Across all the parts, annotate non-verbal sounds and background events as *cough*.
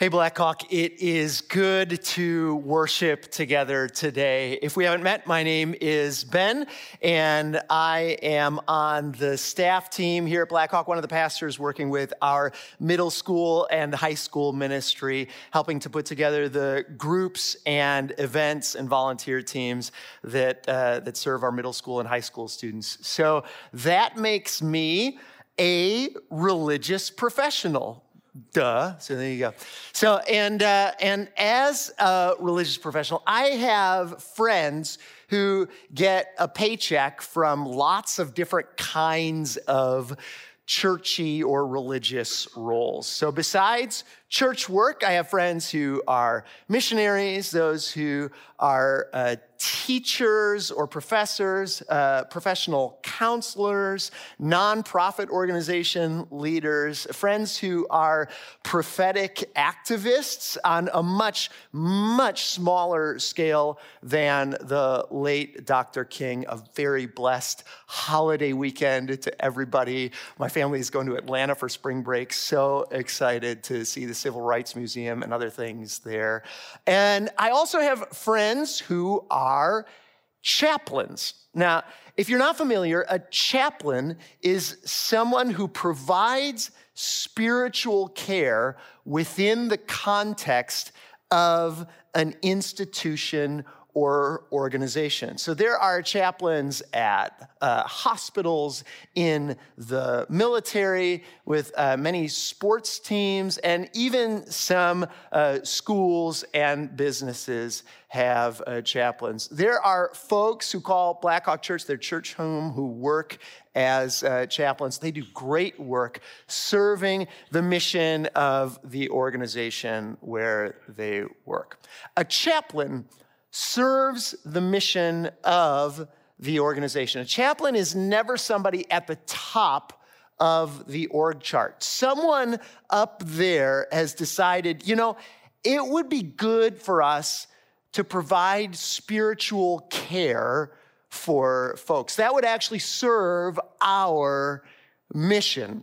Hey, Blackhawk, it is good to worship together today. If we haven't met, my name is Ben, and I am on the staff team here at Blackhawk, one of the pastors working with our middle school and high school ministry, helping to put together the groups and events and volunteer teams that, uh, that serve our middle school and high school students. So that makes me a religious professional Duh. So there you go. So and uh, and as a religious professional, I have friends who get a paycheck from lots of different kinds of churchy or religious roles. So besides church work, I have friends who are missionaries, those who are uh, teachers or professors, uh, professional counselors, nonprofit organization leaders, friends who are prophetic activists on a much, much smaller scale than the late Dr. King. A very blessed holiday weekend to everybody. My family is going to Atlanta for spring break. So excited to see the Civil Rights Museum and other things there. And I also have friends who are chaplains. Now, if you're not familiar, a chaplain is someone who provides spiritual care within the context of an institution or organization. So there are chaplains at uh, hospitals, in the military, with uh, many sports teams, and even some uh, schools and businesses have uh, chaplains. There are folks who call Blackhawk Church their church home who work as uh, chaplains. They do great work serving the mission of the organization where they work. A chaplain serves the mission of the organization. A chaplain is never somebody at the top of the org chart. Someone up there has decided, you know, it would be good for us to provide spiritual care for folks. That would actually serve our mission.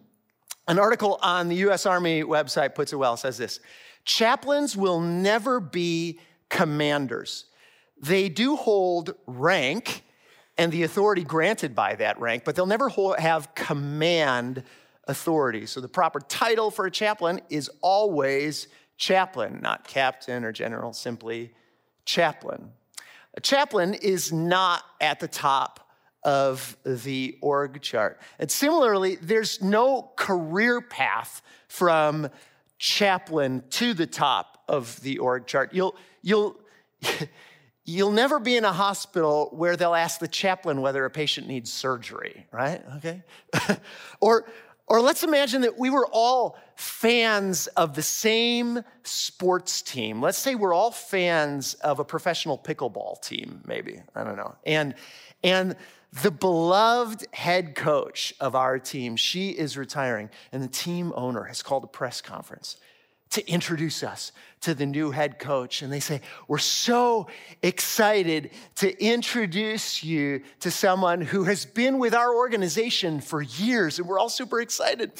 An article on the US Army website puts it well, it says this Chaplains will never be commanders. They do hold rank and the authority granted by that rank, but they'll never have command authority. So the proper title for a chaplain is always chaplain, not captain or general, simply chaplain. A chaplain is not at the top of the org chart. And similarly, there's no career path from chaplain to the top of the org chart. You'll, you'll, *laughs* You'll never be in a hospital where they'll ask the chaplain whether a patient needs surgery, right? Okay. *laughs* or, or let's imagine that we were all fans of the same sports team. Let's say we're all fans of a professional pickleball team, maybe. I don't know. And, and the beloved head coach of our team, she is retiring, and the team owner has called a press conference to introduce us to the new head coach. And they say, We're so excited to introduce you to someone who has been with our organization for years. And we're all super excited.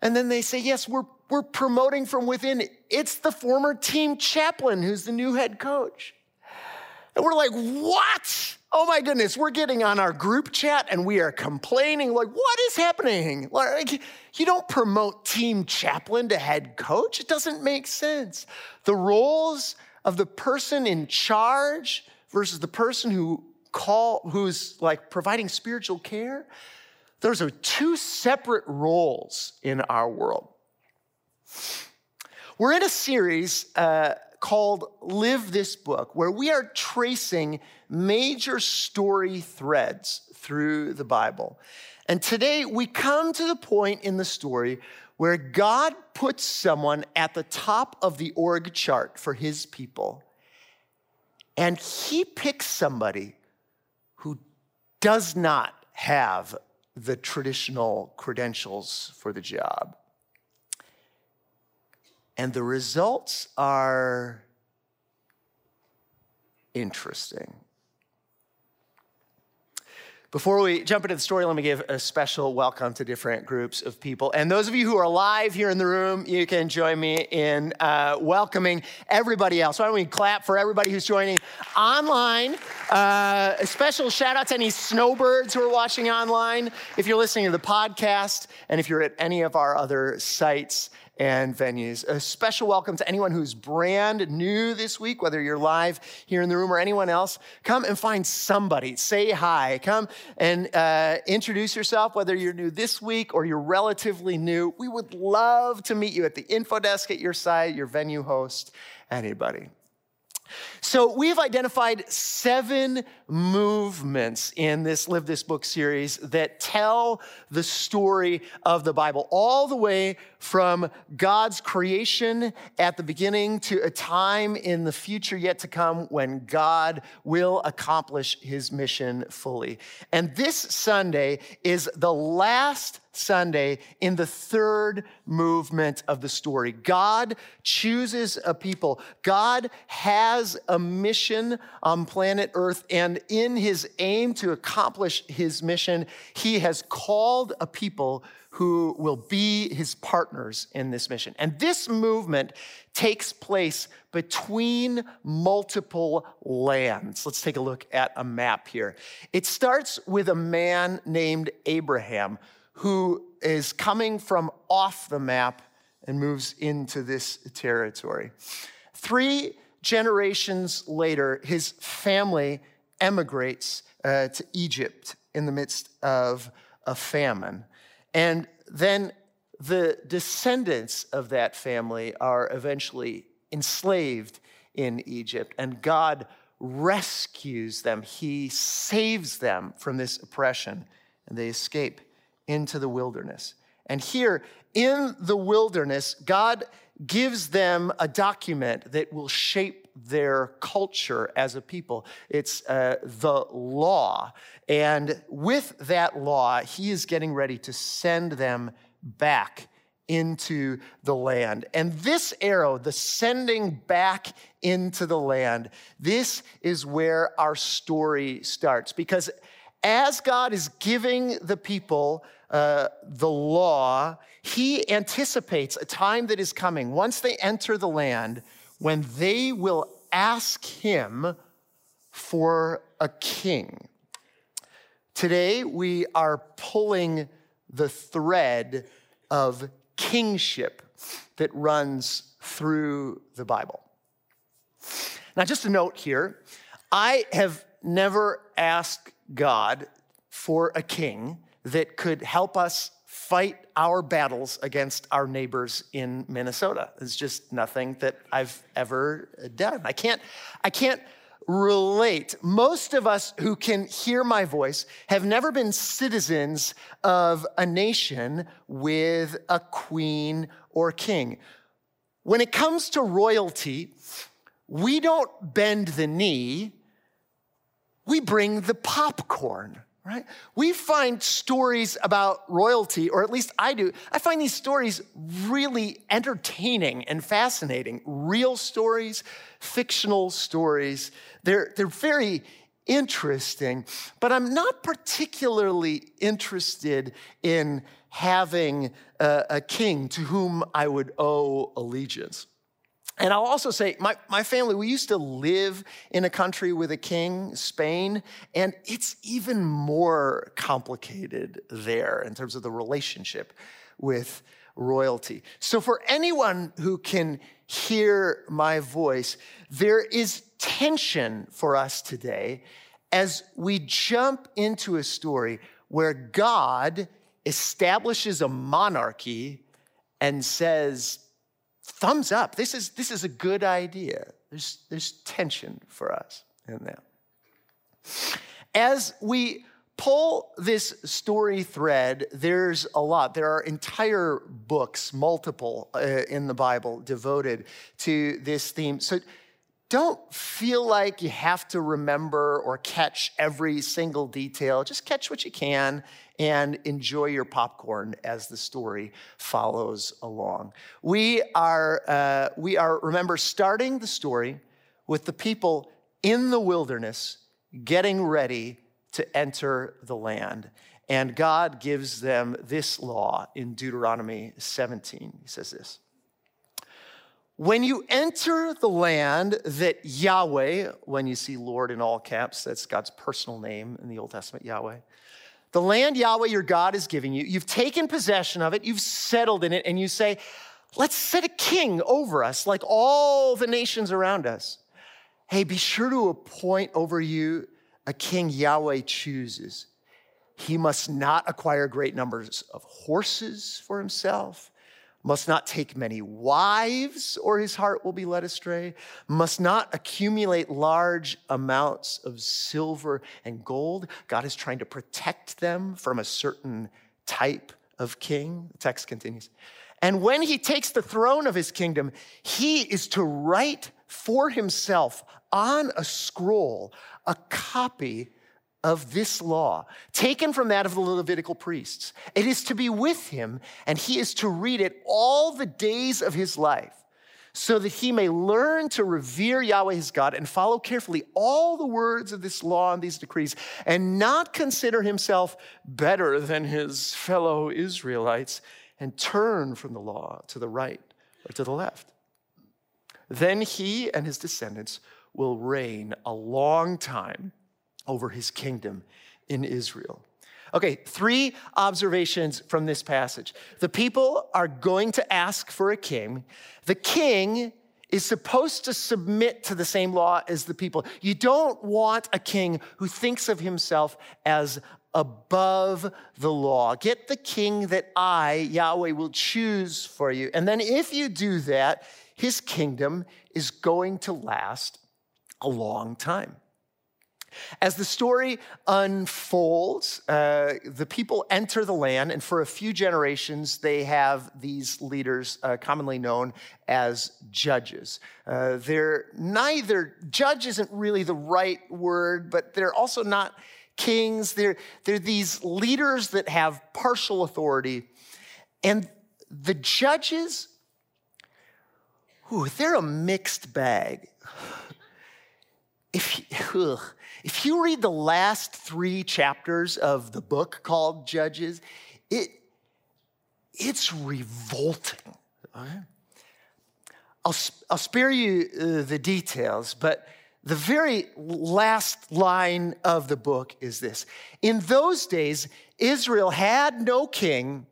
And then they say, Yes, we're, we're promoting from within. It's the former team chaplain who's the new head coach. And we're like, What? Oh my goodness, we're getting on our group chat and we are complaining, like, what is happening? Like, you don't promote team chaplain to head coach. It doesn't make sense. The roles of the person in charge versus the person who call who's like providing spiritual care, those are two separate roles in our world. We're in a series uh, called Live This Book, where we are tracing major story threads through the Bible. And today we come to the point in the story where God puts someone at the top of the org chart for his people. And he picks somebody who does not have the traditional credentials for the job. And the results are interesting. Before we jump into the story, let me give a special welcome to different groups of people. And those of you who are live here in the room, you can join me in uh, welcoming everybody else. Why don't we clap for everybody who's joining online? Uh, a special shout out to any snowbirds who are watching online. If you're listening to the podcast, and if you're at any of our other sites and venues. A special welcome to anyone who's brand new this week, whether you're live here in the room or anyone else. Come and find somebody. Say hi. Come and uh, introduce yourself, whether you're new this week or you're relatively new. We would love to meet you at the info desk at your site, your venue host, anybody. So, we've identified seven movements in this Live This Book series that tell the story of the Bible, all the way from God's creation at the beginning to a time in the future yet to come when God will accomplish his mission fully. And this Sunday is the last Sunday in the third movement of the story. God chooses a people. God has a mission on planet Earth, and in his aim to accomplish his mission, he has called a people who will be his partners in this mission. And this movement takes place between multiple lands. Let's take a look at a map here. It starts with a man named Abraham who is coming from off the map and moves into this territory. Three generations later, his family emigrates uh, to Egypt in the midst of a famine. And then the descendants of that family are eventually enslaved in Egypt, and God rescues them. He saves them from this oppression, and they escape into the wilderness. And here in the wilderness, God gives them a document that will shape their culture as a people. It's uh, the law. And with that law, he is getting ready to send them back into the land. And this arrow, the sending back into the land, this is where our story starts. Because as God is giving the people uh, the law, he anticipates a time that is coming once they enter the land when they will ask him for a king. Today, we are pulling the thread of kingship that runs through the Bible. Now, just a note here I have never asked God for a king that could help us fight our battles against our neighbors in Minnesota. It's just nothing that I've ever done. I can't, I can't relate. Most of us who can hear my voice have never been citizens of a nation with a queen or king. When it comes to royalty, we don't bend the knee, we bring the popcorn right? We find stories about royalty, or at least I do. I find these stories really entertaining and fascinating. Real stories, fictional stories. They're, they're very interesting, but I'm not particularly interested in having a, a king to whom I would owe allegiance. And I'll also say, my, my family, we used to live in a country with a king, Spain, and it's even more complicated there in terms of the relationship with royalty. So, for anyone who can hear my voice, there is tension for us today as we jump into a story where God establishes a monarchy and says, thumbs up. This is, this is a good idea. There's, there's tension for us in that. As we pull this story thread, there's a lot. There are entire books, multiple uh, in the Bible, devoted to this theme. So don't feel like you have to remember or catch every single detail. Just catch what you can and enjoy your popcorn as the story follows along. We are, uh, we are, remember, starting the story with the people in the wilderness getting ready to enter the land. And God gives them this law in Deuteronomy 17. He says this When you enter the land that Yahweh, when you see Lord in all caps, that's God's personal name in the Old Testament, Yahweh. The land Yahweh your God is giving you, you've taken possession of it, you've settled in it, and you say, Let's set a king over us like all the nations around us. Hey, be sure to appoint over you a king Yahweh chooses. He must not acquire great numbers of horses for himself, must not take many wives, or his heart will be led astray, must not accumulate large amounts of silver and gold. God is trying to protect them from a certain type of king. The text continues. And when he takes the throne of his kingdom, he is to write for himself on a scroll a copy of this law, taken from that of the Levitical priests. It is to be with him, and he is to read it all the days of his life, so that he may learn to revere Yahweh his God and follow carefully all the words of this law and these decrees, and not consider himself better than his fellow Israelites and turn from the law to the right or to the left. Then he and his descendants will reign a long time over his kingdom in Israel. Okay, three observations from this passage. The people are going to ask for a king. The king is supposed to submit to the same law as the people. You don't want a king who thinks of himself as above the law. Get the king that I, Yahweh, will choose for you. And then if you do that, his kingdom is going to last a long time. As the story unfolds, uh, the people enter the land, and for a few generations, they have these leaders, uh, commonly known as judges. Uh, they're neither, judge isn't really the right word, but they're also not kings. They're, they're these leaders that have partial authority. And the judges, ooh, they're a mixed bag. *sighs* If, ugh, if you read the last three chapters of the book called Judges, it, it's revolting. I'll, I'll spare you uh, the details, but the very last line of the book is this In those days, Israel had no king.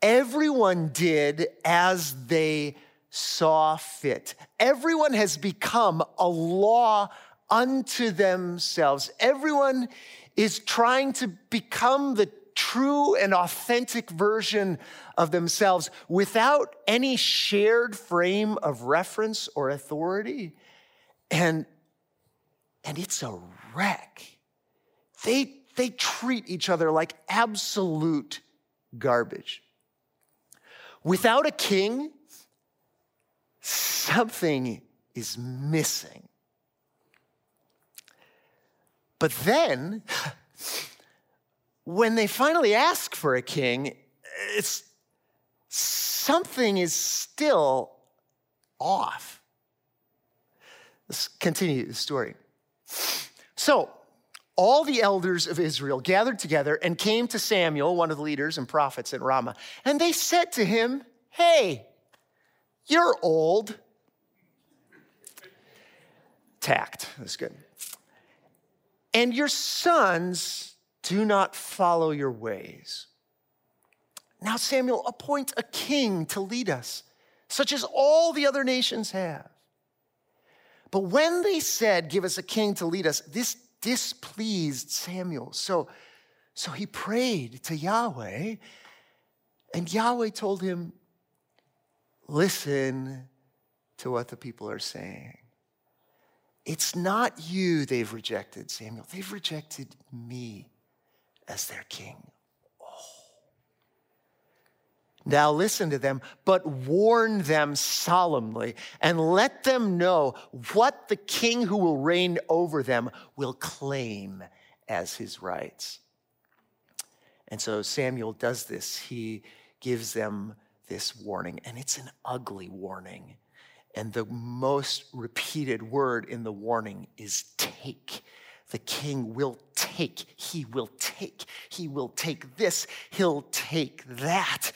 Everyone did as they saw fit. Everyone has become a law unto themselves. Everyone is trying to become the true and authentic version of themselves without any shared frame of reference or authority. And and it's a wreck. They, they treat each other like absolute garbage. Without a king, something is missing. But then, when they finally ask for a king, it's something is still off. Let's continue the story. So, all the elders of Israel gathered together and came to Samuel, one of the leaders and prophets at Ramah, and they said to him, Hey, you're old. Tact, that's good. And your sons do not follow your ways. Now, Samuel, appoint a king to lead us, such as all the other nations have. But when they said, Give us a king to lead us, this displeased Samuel. So, so he prayed to Yahweh, and Yahweh told him, Listen to what the people are saying. It's not you they've rejected, Samuel. They've rejected me as their king. Oh. Now listen to them, but warn them solemnly and let them know what the king who will reign over them will claim as his rights. And so Samuel does this. He gives them this warning, and it's an ugly warning. And the most repeated word in the warning is take. the king will take. He will take. He will take this. He'll take that.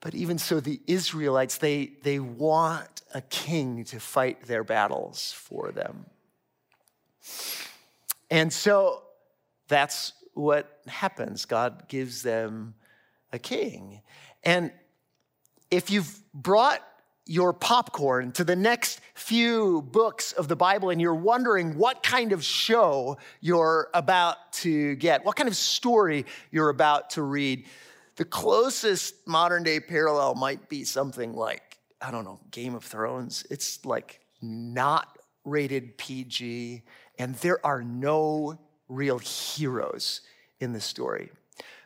But even so, the Israelites, they, they want a king to fight their battles for them. And so that's what happens. God gives them a king. And if you've brought your popcorn to the next few books of the Bible and you're wondering what kind of show you're about to get, what kind of story you're about to read, the closest modern day parallel might be something like, I don't know, Game of Thrones. It's like not rated PG, and there are no real heroes in the story.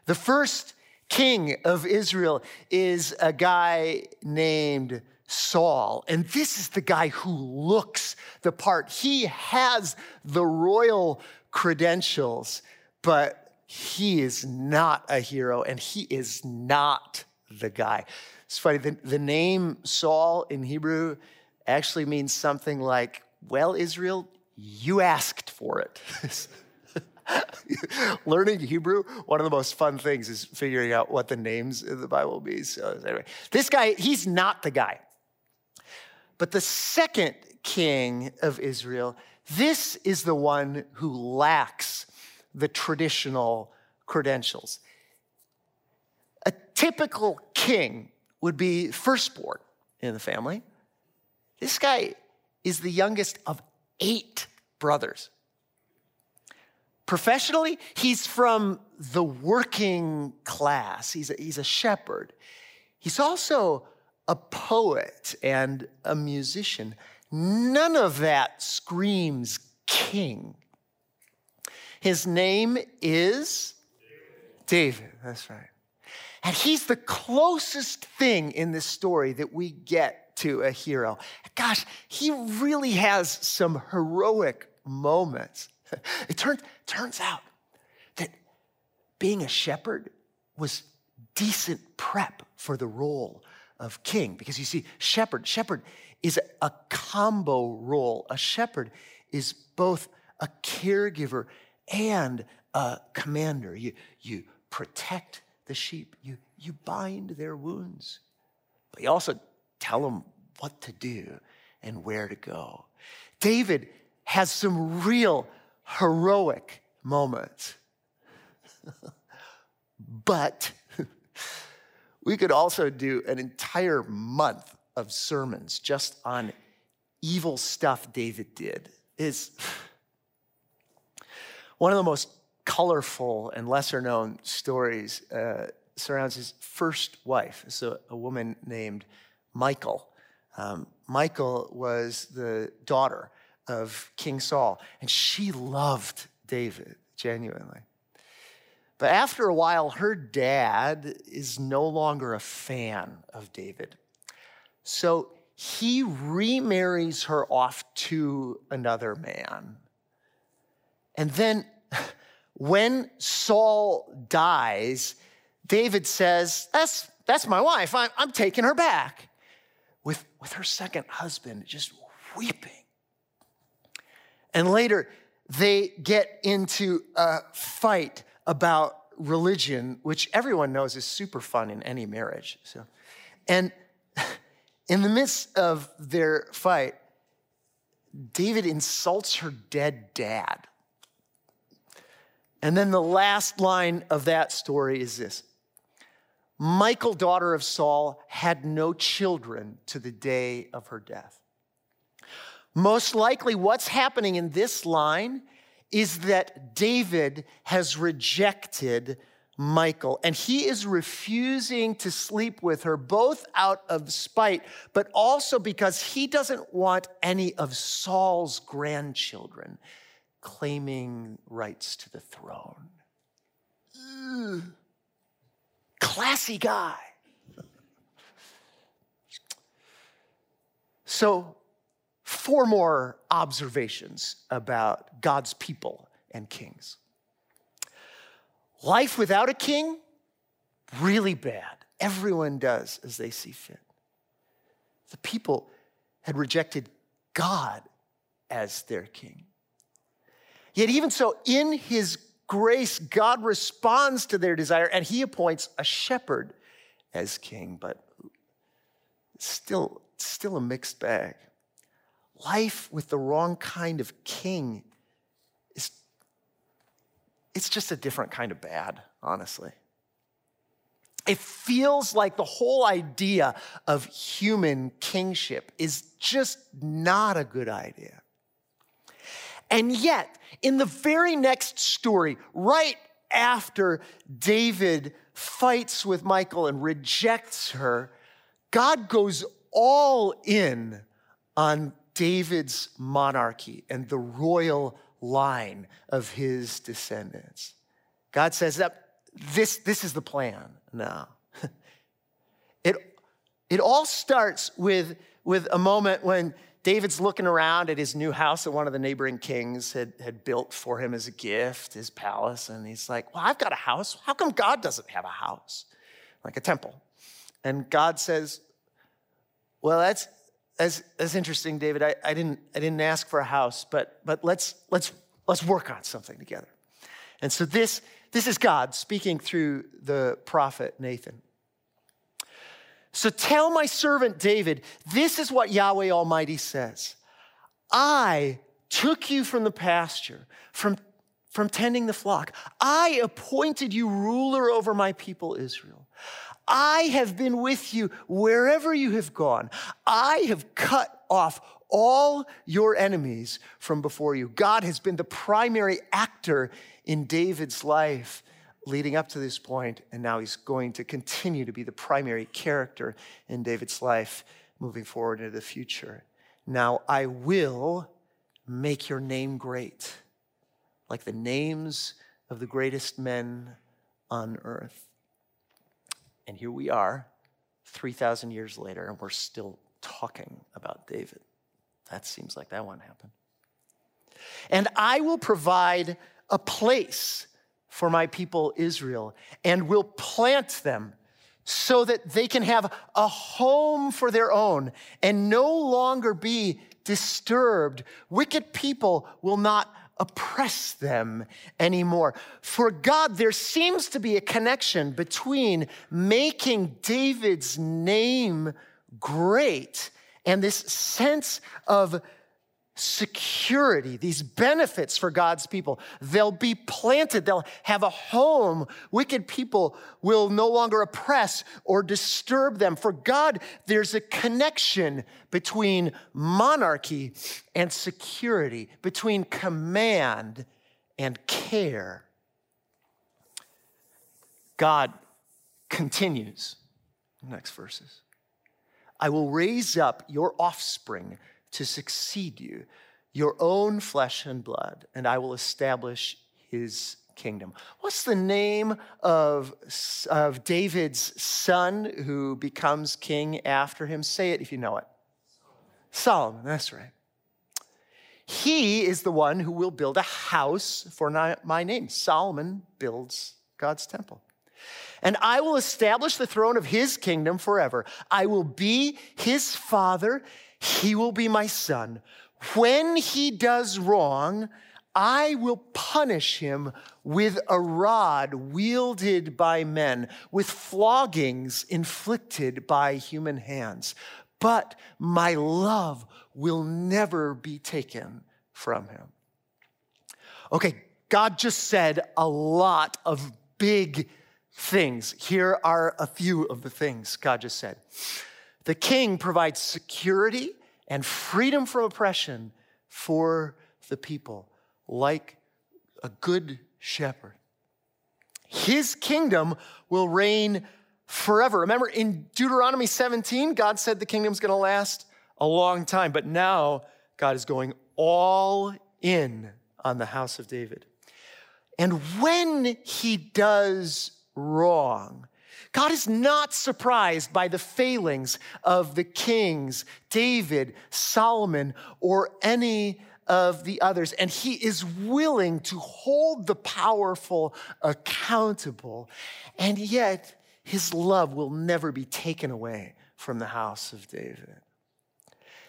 The first king of Israel is a guy named Saul. And this is the guy who looks the part. He has the royal credentials, but he is not a hero and he is not the guy. It's funny, the, the name Saul in Hebrew actually means something like, Well, Israel, you asked for it. *laughs* Learning Hebrew, one of the most fun things is figuring out what the names of the Bible be. So anyway, this guy, he's not the guy. But the second king of Israel, this is the one who lacks the traditional credentials. A typical king would be firstborn in the family. This guy is the youngest of eight brothers. Professionally, he's from the working class. He's a, he's a shepherd. He's also a poet and a musician. None of that screams king. His name is David. That's right. And he's the closest thing in this story that we get to a hero. Gosh, he really has some heroic moments. *laughs* It turns, turns out that being a shepherd was decent prep for the role of king. Because you see, shepherd, shepherd is a combo role. A shepherd is both a caregiver and a commander. You, you protect the sheep, you, you bind their wounds, but you also tell them what to do and where to go. David has some real heroic moments. *laughs* but *laughs* we could also do an entire month of sermons just on evil stuff David did. Is one of the most colorful and lesser known stories uh, surrounds his first wife. So a woman named Michal. Um, Michal was the daughter of King Saul, and she loved David genuinely. But after a while, her dad is no longer a fan of David. So he remarries her off to another man. And then *laughs* when Saul dies, David says, That's, that's my wife. I'm, I'm taking her back. With, with her second husband just weeping. And later, they get into a fight about religion, which everyone knows is super fun in any marriage. So, and *laughs* in the midst of their fight, David insults her dead dad. And then the last line of that story is this Michal, daughter of Saul, had no children to the day of her death. Most likely, what's happening in this line is that David has rejected Michal, and he is refusing to sleep with her, both out of spite, but also because he doesn't want any of Saul's grandchildren claiming rights to the throne. Ugh. Classy guy. So, four more observations about God's people and kings. Life without a king, really bad. Everyone does as they see fit. The people had rejected God as their king. Yet, even so, in his grace, God responds to their desire and he appoints a shepherd as king, but still, still a mixed bag. Life with the wrong kind of king is it's just a different kind of bad, honestly. It feels like the whole idea of human kingship is just not a good idea. And yet, in the very next story, right after David fights with Michal and rejects her, God goes all in on David's monarchy and the royal line of his descendants. God says that this, this is the plan now. *laughs* it, it all starts with, with a moment when David's looking around at his new house that one of the neighboring kings had, had built for him as a gift, his palace. And he's like, Well, I've got a house. How come God doesn't have a house? Like a temple. And God says, Well, that's, that's, that's interesting, David. I, I, didn't, I didn't ask for a house, but, but let's, let's, let's work on something together. And so this, this is God speaking through the prophet Nathan. So tell my servant David, this is what Yahweh Almighty says I took you from the pasture, from, from tending the flock. I appointed you ruler over my people Israel. I have been with you wherever you have gone. I have cut off all your enemies from before you. God has been the primary actor in David's life leading up to this point, and now he's going to continue to be the primary character in David's life moving forward into the future. Now I will make your name great, like the names of the greatest men on earth. And here we are, 3,000 years later, and we're still talking about David. That seems like that one happened. And I will provide a place for my people Israel and will plant them so that they can have a home for their own and no longer be disturbed. Wicked people will not oppress them anymore. For God, there seems to be a connection between making David's name great and this sense of security, these benefits for God's people. They'll be planted, they'll have a home. Wicked people will no longer oppress or disturb them. For God, there's a connection between monarchy and security, between command and care. God continues. Next verses. I will raise up your offspring to succeed you, your own flesh and blood, and I will establish his kingdom. What's the name of, of David's son who becomes king after him? Say it if you know it. Solomon, that's right. He is the one who will build a house for my name. Solomon builds God's temple. And I will establish the throne of his kingdom forever. I will be his father, he will be my son. When he does wrong, I will punish him with a rod wielded by men, with floggings inflicted by human hands. But my love will never be taken from him. Okay, God just said a lot of big things. Here are a few of the things God just said. The king provides security and freedom from oppression for the people, like a good shepherd. His kingdom will reign forever. Remember in Deuteronomy 17, God said the kingdom's going to last a long time, but now God is going all in on the house of David. And when he does wrong, God is not surprised by the failings of the kings, David, Solomon, or any of the others. And he is willing to hold the powerful accountable. And yet, his love will never be taken away from the house of David.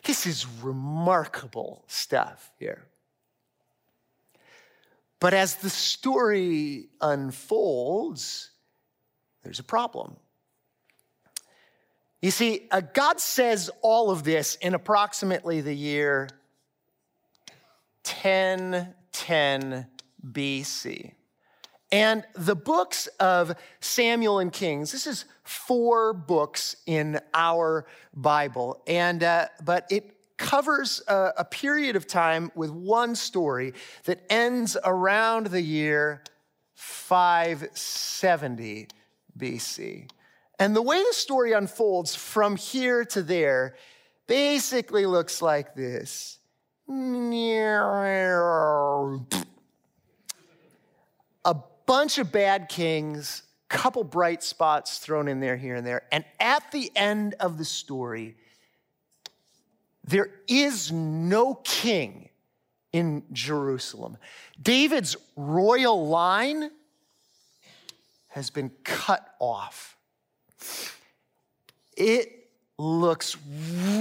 This is remarkable stuff here. But as the story unfolds, there's a problem. You see, uh, God says all of this in approximately the year 1010 BC. And the books of Samuel and Kings, this is four books in our Bible. And, uh, but it covers a, a period of time with one story that ends around the year 570 BC. And the way the story unfolds from here to there basically looks like this. A bunch of bad kings, couple bright spots thrown in there here and there. And at the end of the story, there is no king in Jerusalem. David's royal line has been cut off. It looks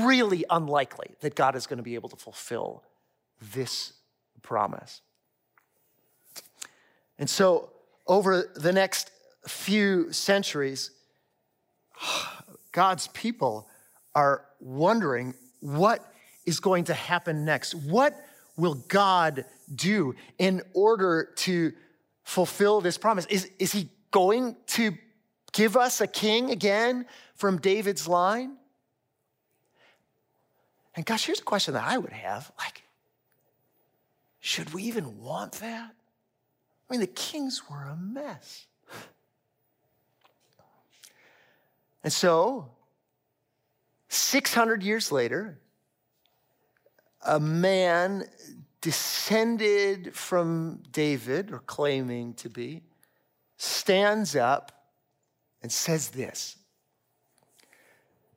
really unlikely that God is going to be able to fulfill this promise. And so, over the next few centuries, God's people are wondering what is going to happen next. What will God do in order to fulfill this promise? Is, is he going to give us a king again from David's line? And gosh, here's a question that I would have like, should we even want that? I mean, the kings were a mess. And so, 600 years later, a man descended from David, or claiming to be, stands up and says this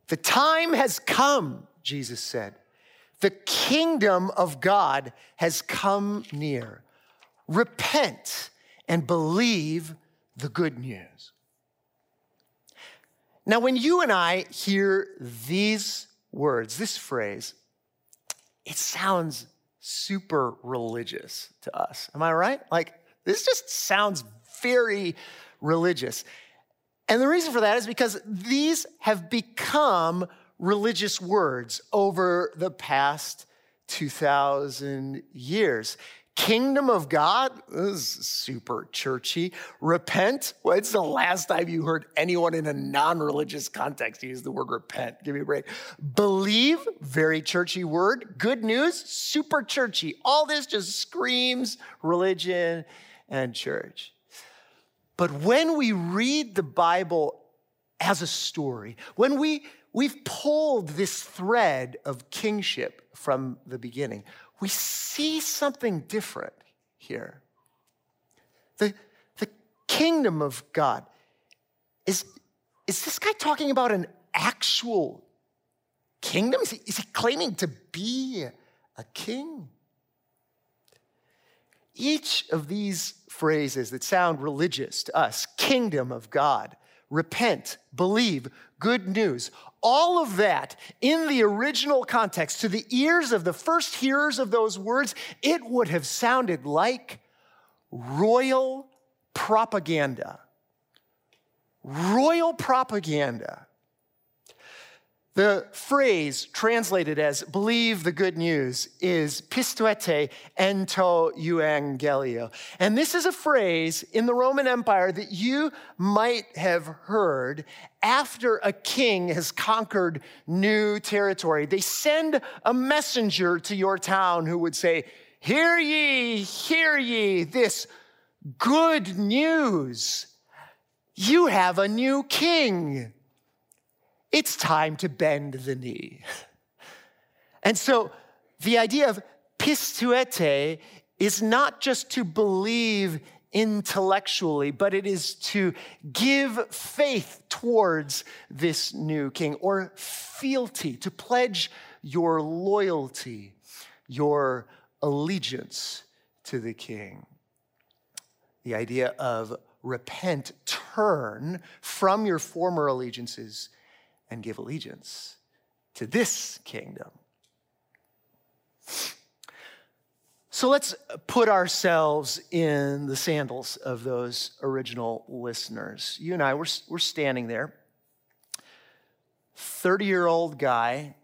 The time has come, Jesus said. The kingdom of God has come near. Repent and believe the good news. Now, when you and I hear these words, this phrase, it sounds super religious to us. Am I right? Like, this just sounds very religious. And the reason for that is because these have become religious words over the past 2,000 years. Kingdom of God is super churchy. Repent. When's the last time you heard anyone in a non religious context use the word repent? Give me a break. Believe, very churchy word. Good news, super churchy. All this just screams religion and church. But when we read the Bible as a story, when we, we've pulled this thread of kingship from the beginning, we see something different here. The, the kingdom of God. Is, is this guy talking about an actual kingdom? Is he, is he claiming to be a king? Each of these phrases that sound religious to us kingdom of God, repent, believe, good news all of that in the original context, to the ears of the first hearers of those words, it would have sounded like royal propaganda. Royal propaganda. The phrase translated as believe the good news is pisteuete en to euangelio. And this is a phrase in the Roman Empire that you might have heard after a king has conquered new territory. They send a messenger to your town who would say, Hear ye, hear ye this good news. You have a new king it's time to bend the knee. And so the idea of pisteuete is not just to believe intellectually, but it is to give faith towards this new king or fealty, to pledge your loyalty, your allegiance to the king. The idea of repent, turn from your former allegiances and give allegiance to this kingdom. So let's put ourselves in the sandals of those original listeners. You and I, we're, we're standing there. 30 year old guy,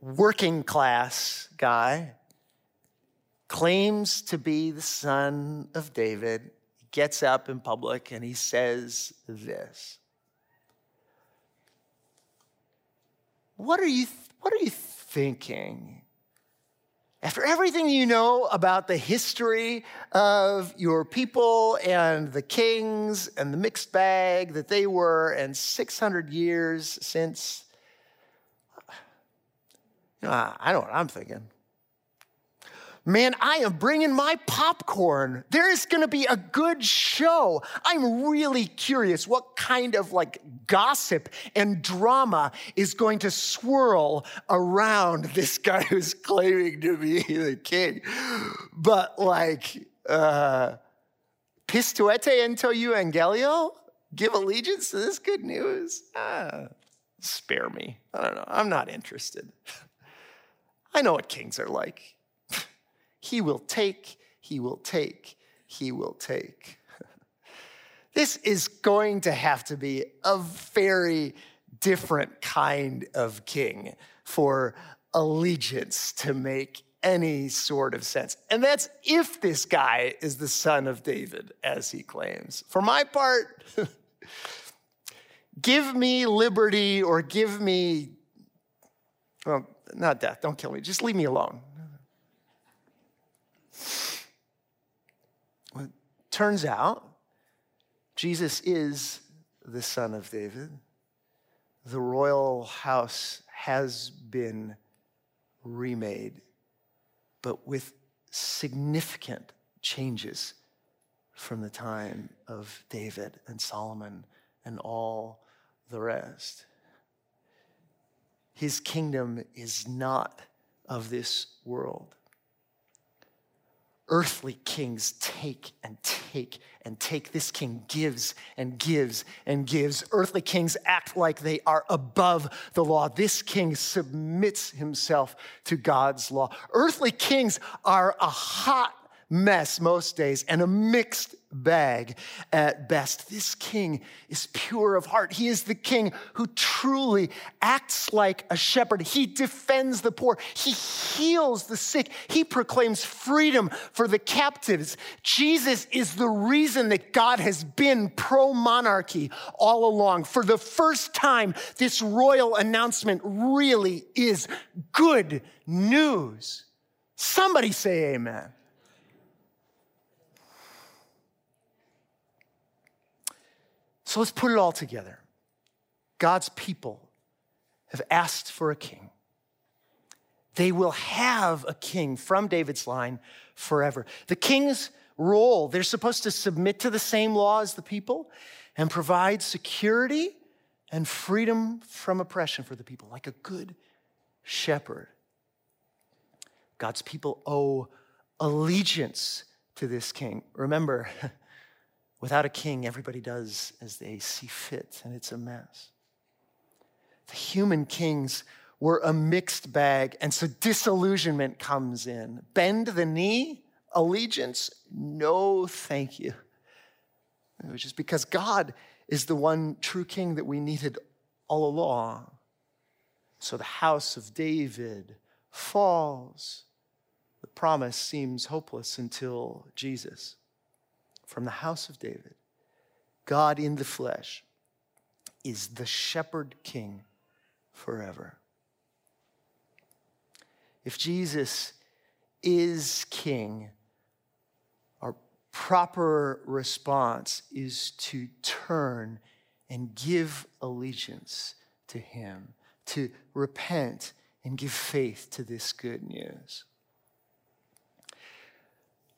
working class guy, claims to be the son of David, gets up in public and he says this. What are you, what are you thinking? After everything you know about the history of your people and the kings and the mixed bag that they were, and 600 years since, you know, I know what I'm thinking. Man, I am bringing my popcorn. There is going to be a good show. I'm really curious what kind of like gossip and drama is going to swirl around *laughs* this guy who's claiming to be the king. But like, uh, pisteuete ento euangelio? Give allegiance to this good news? Ah, spare me. I don't know. I'm not interested. *laughs* I know what kings are like. He will take, he will take, he will take. *laughs* this is going to have to be a very different kind of king for allegiance to make any sort of sense. And that's if this guy is the son of David, as he claims. For my part, *laughs* give me liberty or give me, well, not death, don't kill me, just leave me alone. Well, turns out Jesus is the son of David. The royal house has been remade, but with significant changes from the time of David and Solomon and all the rest. His kingdom is not of this world earthly kings take and take and take. This king gives and gives and gives. Earthly kings act like they are above the law. This king submits himself to God's law. Earthly kings are a hot mess most days and a mixed bag at best. This king is pure of heart. He is the king who truly acts like a shepherd. He defends the poor, he heals the sick, he proclaims freedom for the captives. Jesus is the reason that God has been pro monarchy all along. For the first time, this royal announcement really is good news. Somebody say amen. So let's put it all together. God's people have asked for a king. They will have a king from David's line forever. The king's role, they're supposed to submit to the same law as the people and provide security and freedom from oppression for the people, like a good shepherd. God's people owe allegiance to this king. Remember, *laughs* Without a king, everybody does as they see fit, and it's a mess. The human kings were a mixed bag, and so disillusionment comes in. Bend the knee, allegiance, no thank you. Which is because God is the one true king that we needed all along. So the house of David falls. The promise seems hopeless until Jesus from the house of David, God in the flesh, is the shepherd king forever. If Jesus is king, our proper response is to turn and give allegiance to him, to repent and give faith to this good news.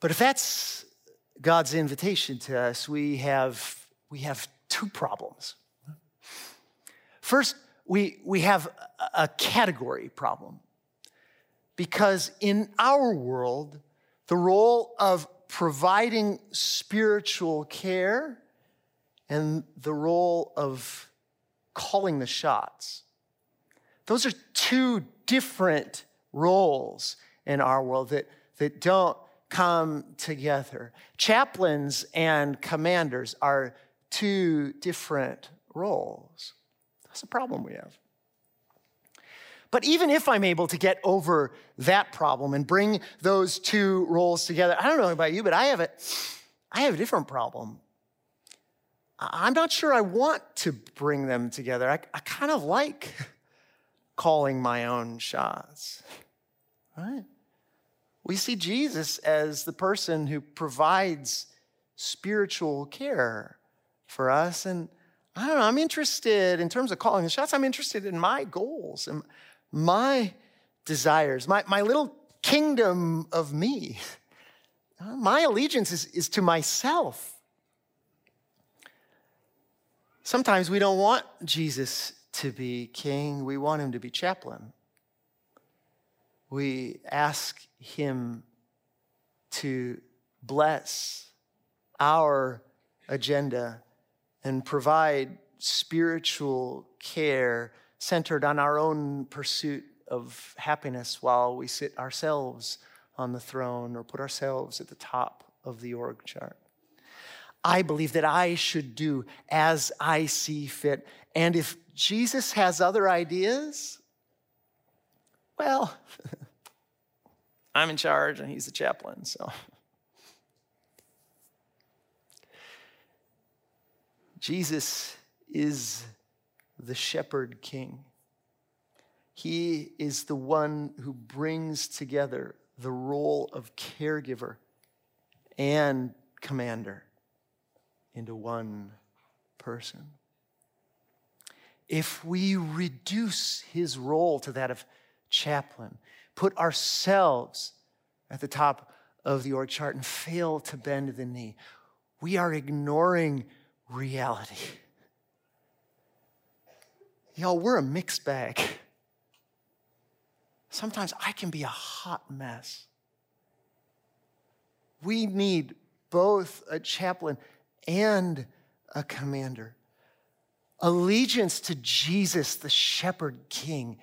But if that's God's invitation to us, we have, we have two problems. First, we, we have a category problem. Because in our world, the role of providing spiritual care and the role of calling the shots, those are two different roles in our world that that don't come together. Chaplains and commanders are two different roles. That's a problem we have. But even if I'm able to get over that problem and bring those two roles together, I don't know about you, but I have a, I have a different problem. I'm not sure I want to bring them together. I, I kind of like *laughs* calling my own shots, right? We see Jesus as the person who provides spiritual care for us. And I don't know, I'm interested in terms of calling the shots, I'm interested in my goals and my desires, my, my little kingdom of me. *laughs* My allegiance is, is to myself. Sometimes we don't want Jesus to be king, we want him to be chaplain. We ask him to bless our agenda and provide spiritual care centered on our own pursuit of happiness while we sit ourselves on the throne or put ourselves at the top of the org chart. I believe that I should do as I see fit. And if Jesus has other ideas, well, I'm in charge and he's the chaplain, so. Jesus is the shepherd king. He is the one who brings together the role of caregiver and commander into one person. If we reduce his role to that of chaplain, put ourselves at the top of the org chart and fail to bend the knee, we are ignoring reality. Y'all, we're a mixed bag. Sometimes I can be a hot mess. We need both a chaplain and a commander. Allegiance to Jesus, the shepherd king,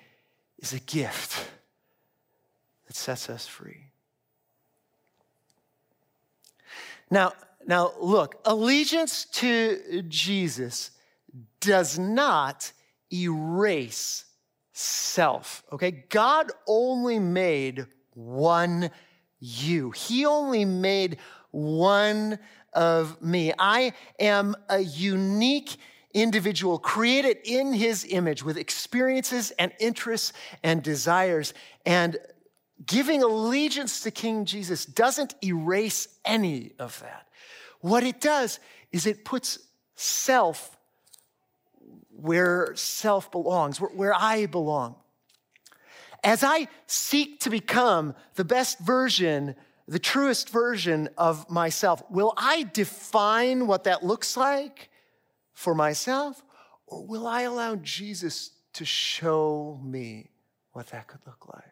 is a gift that sets us free. Now, now look, allegiance to Jesus does not erase self, okay? God only made one you. He only made one of me. I am a unique individual created in his image with experiences and interests and desires. And giving allegiance to King Jesus doesn't erase any of that. What it does is it puts self where self belongs, where, I belong. As I seek to become the best version the truest version of myself. Will I define what that looks like for myself, or will I allow Jesus to show me what that could look like?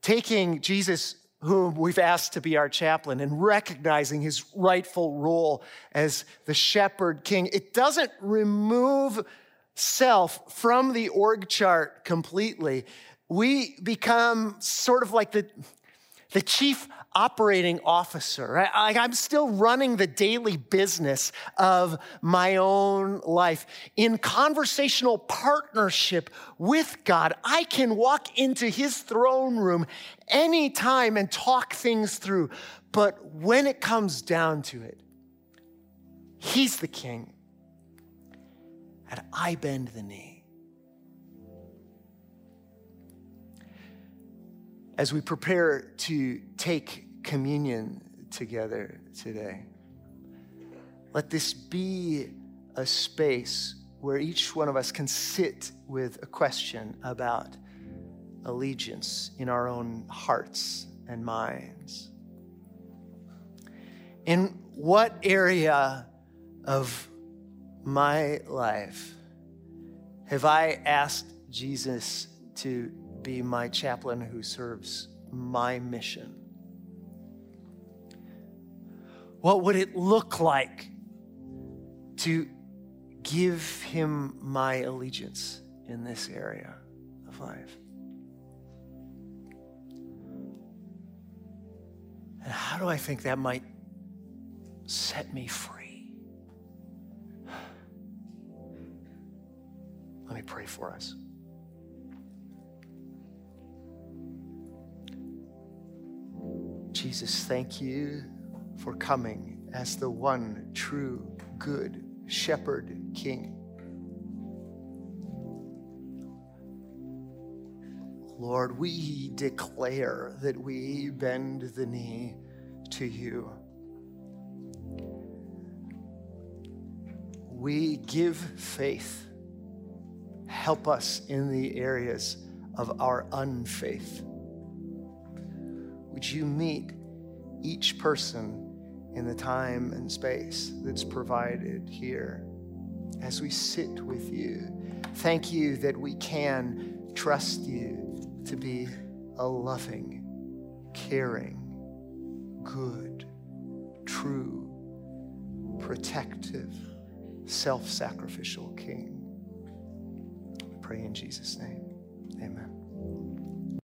Taking Jesus, whom we've asked to be our chaplain, and recognizing his rightful role as the shepherd king, it doesn't remove self from the org chart completely we become sort of like the, the chief operating officer. I'm still running the daily business of my own life. In conversational partnership with God, I can walk into his throne room anytime and talk things through. But when it comes down to it, he's the king. And I bend the knee. As we prepare to take communion together today, let this be a space where each one of us can sit with a question about allegiance in our own hearts and minds. In what area of my life have I asked Jesus to be my chaplain who serves my mission? What would it look like to give him my allegiance in this area of life? And how do I think that might set me free? Let me pray for us. Jesus, thank you for coming as the one true, good shepherd king. Lord, we declare that we bend the knee to you. We give faith. Help us in the areas of our unfaith. Would you meet each person in the time and space that's provided here as we sit with you? Thank you that we can trust you to be a loving, caring, good, true, protective, self sacrificial King. We pray in Jesus' name. Amen.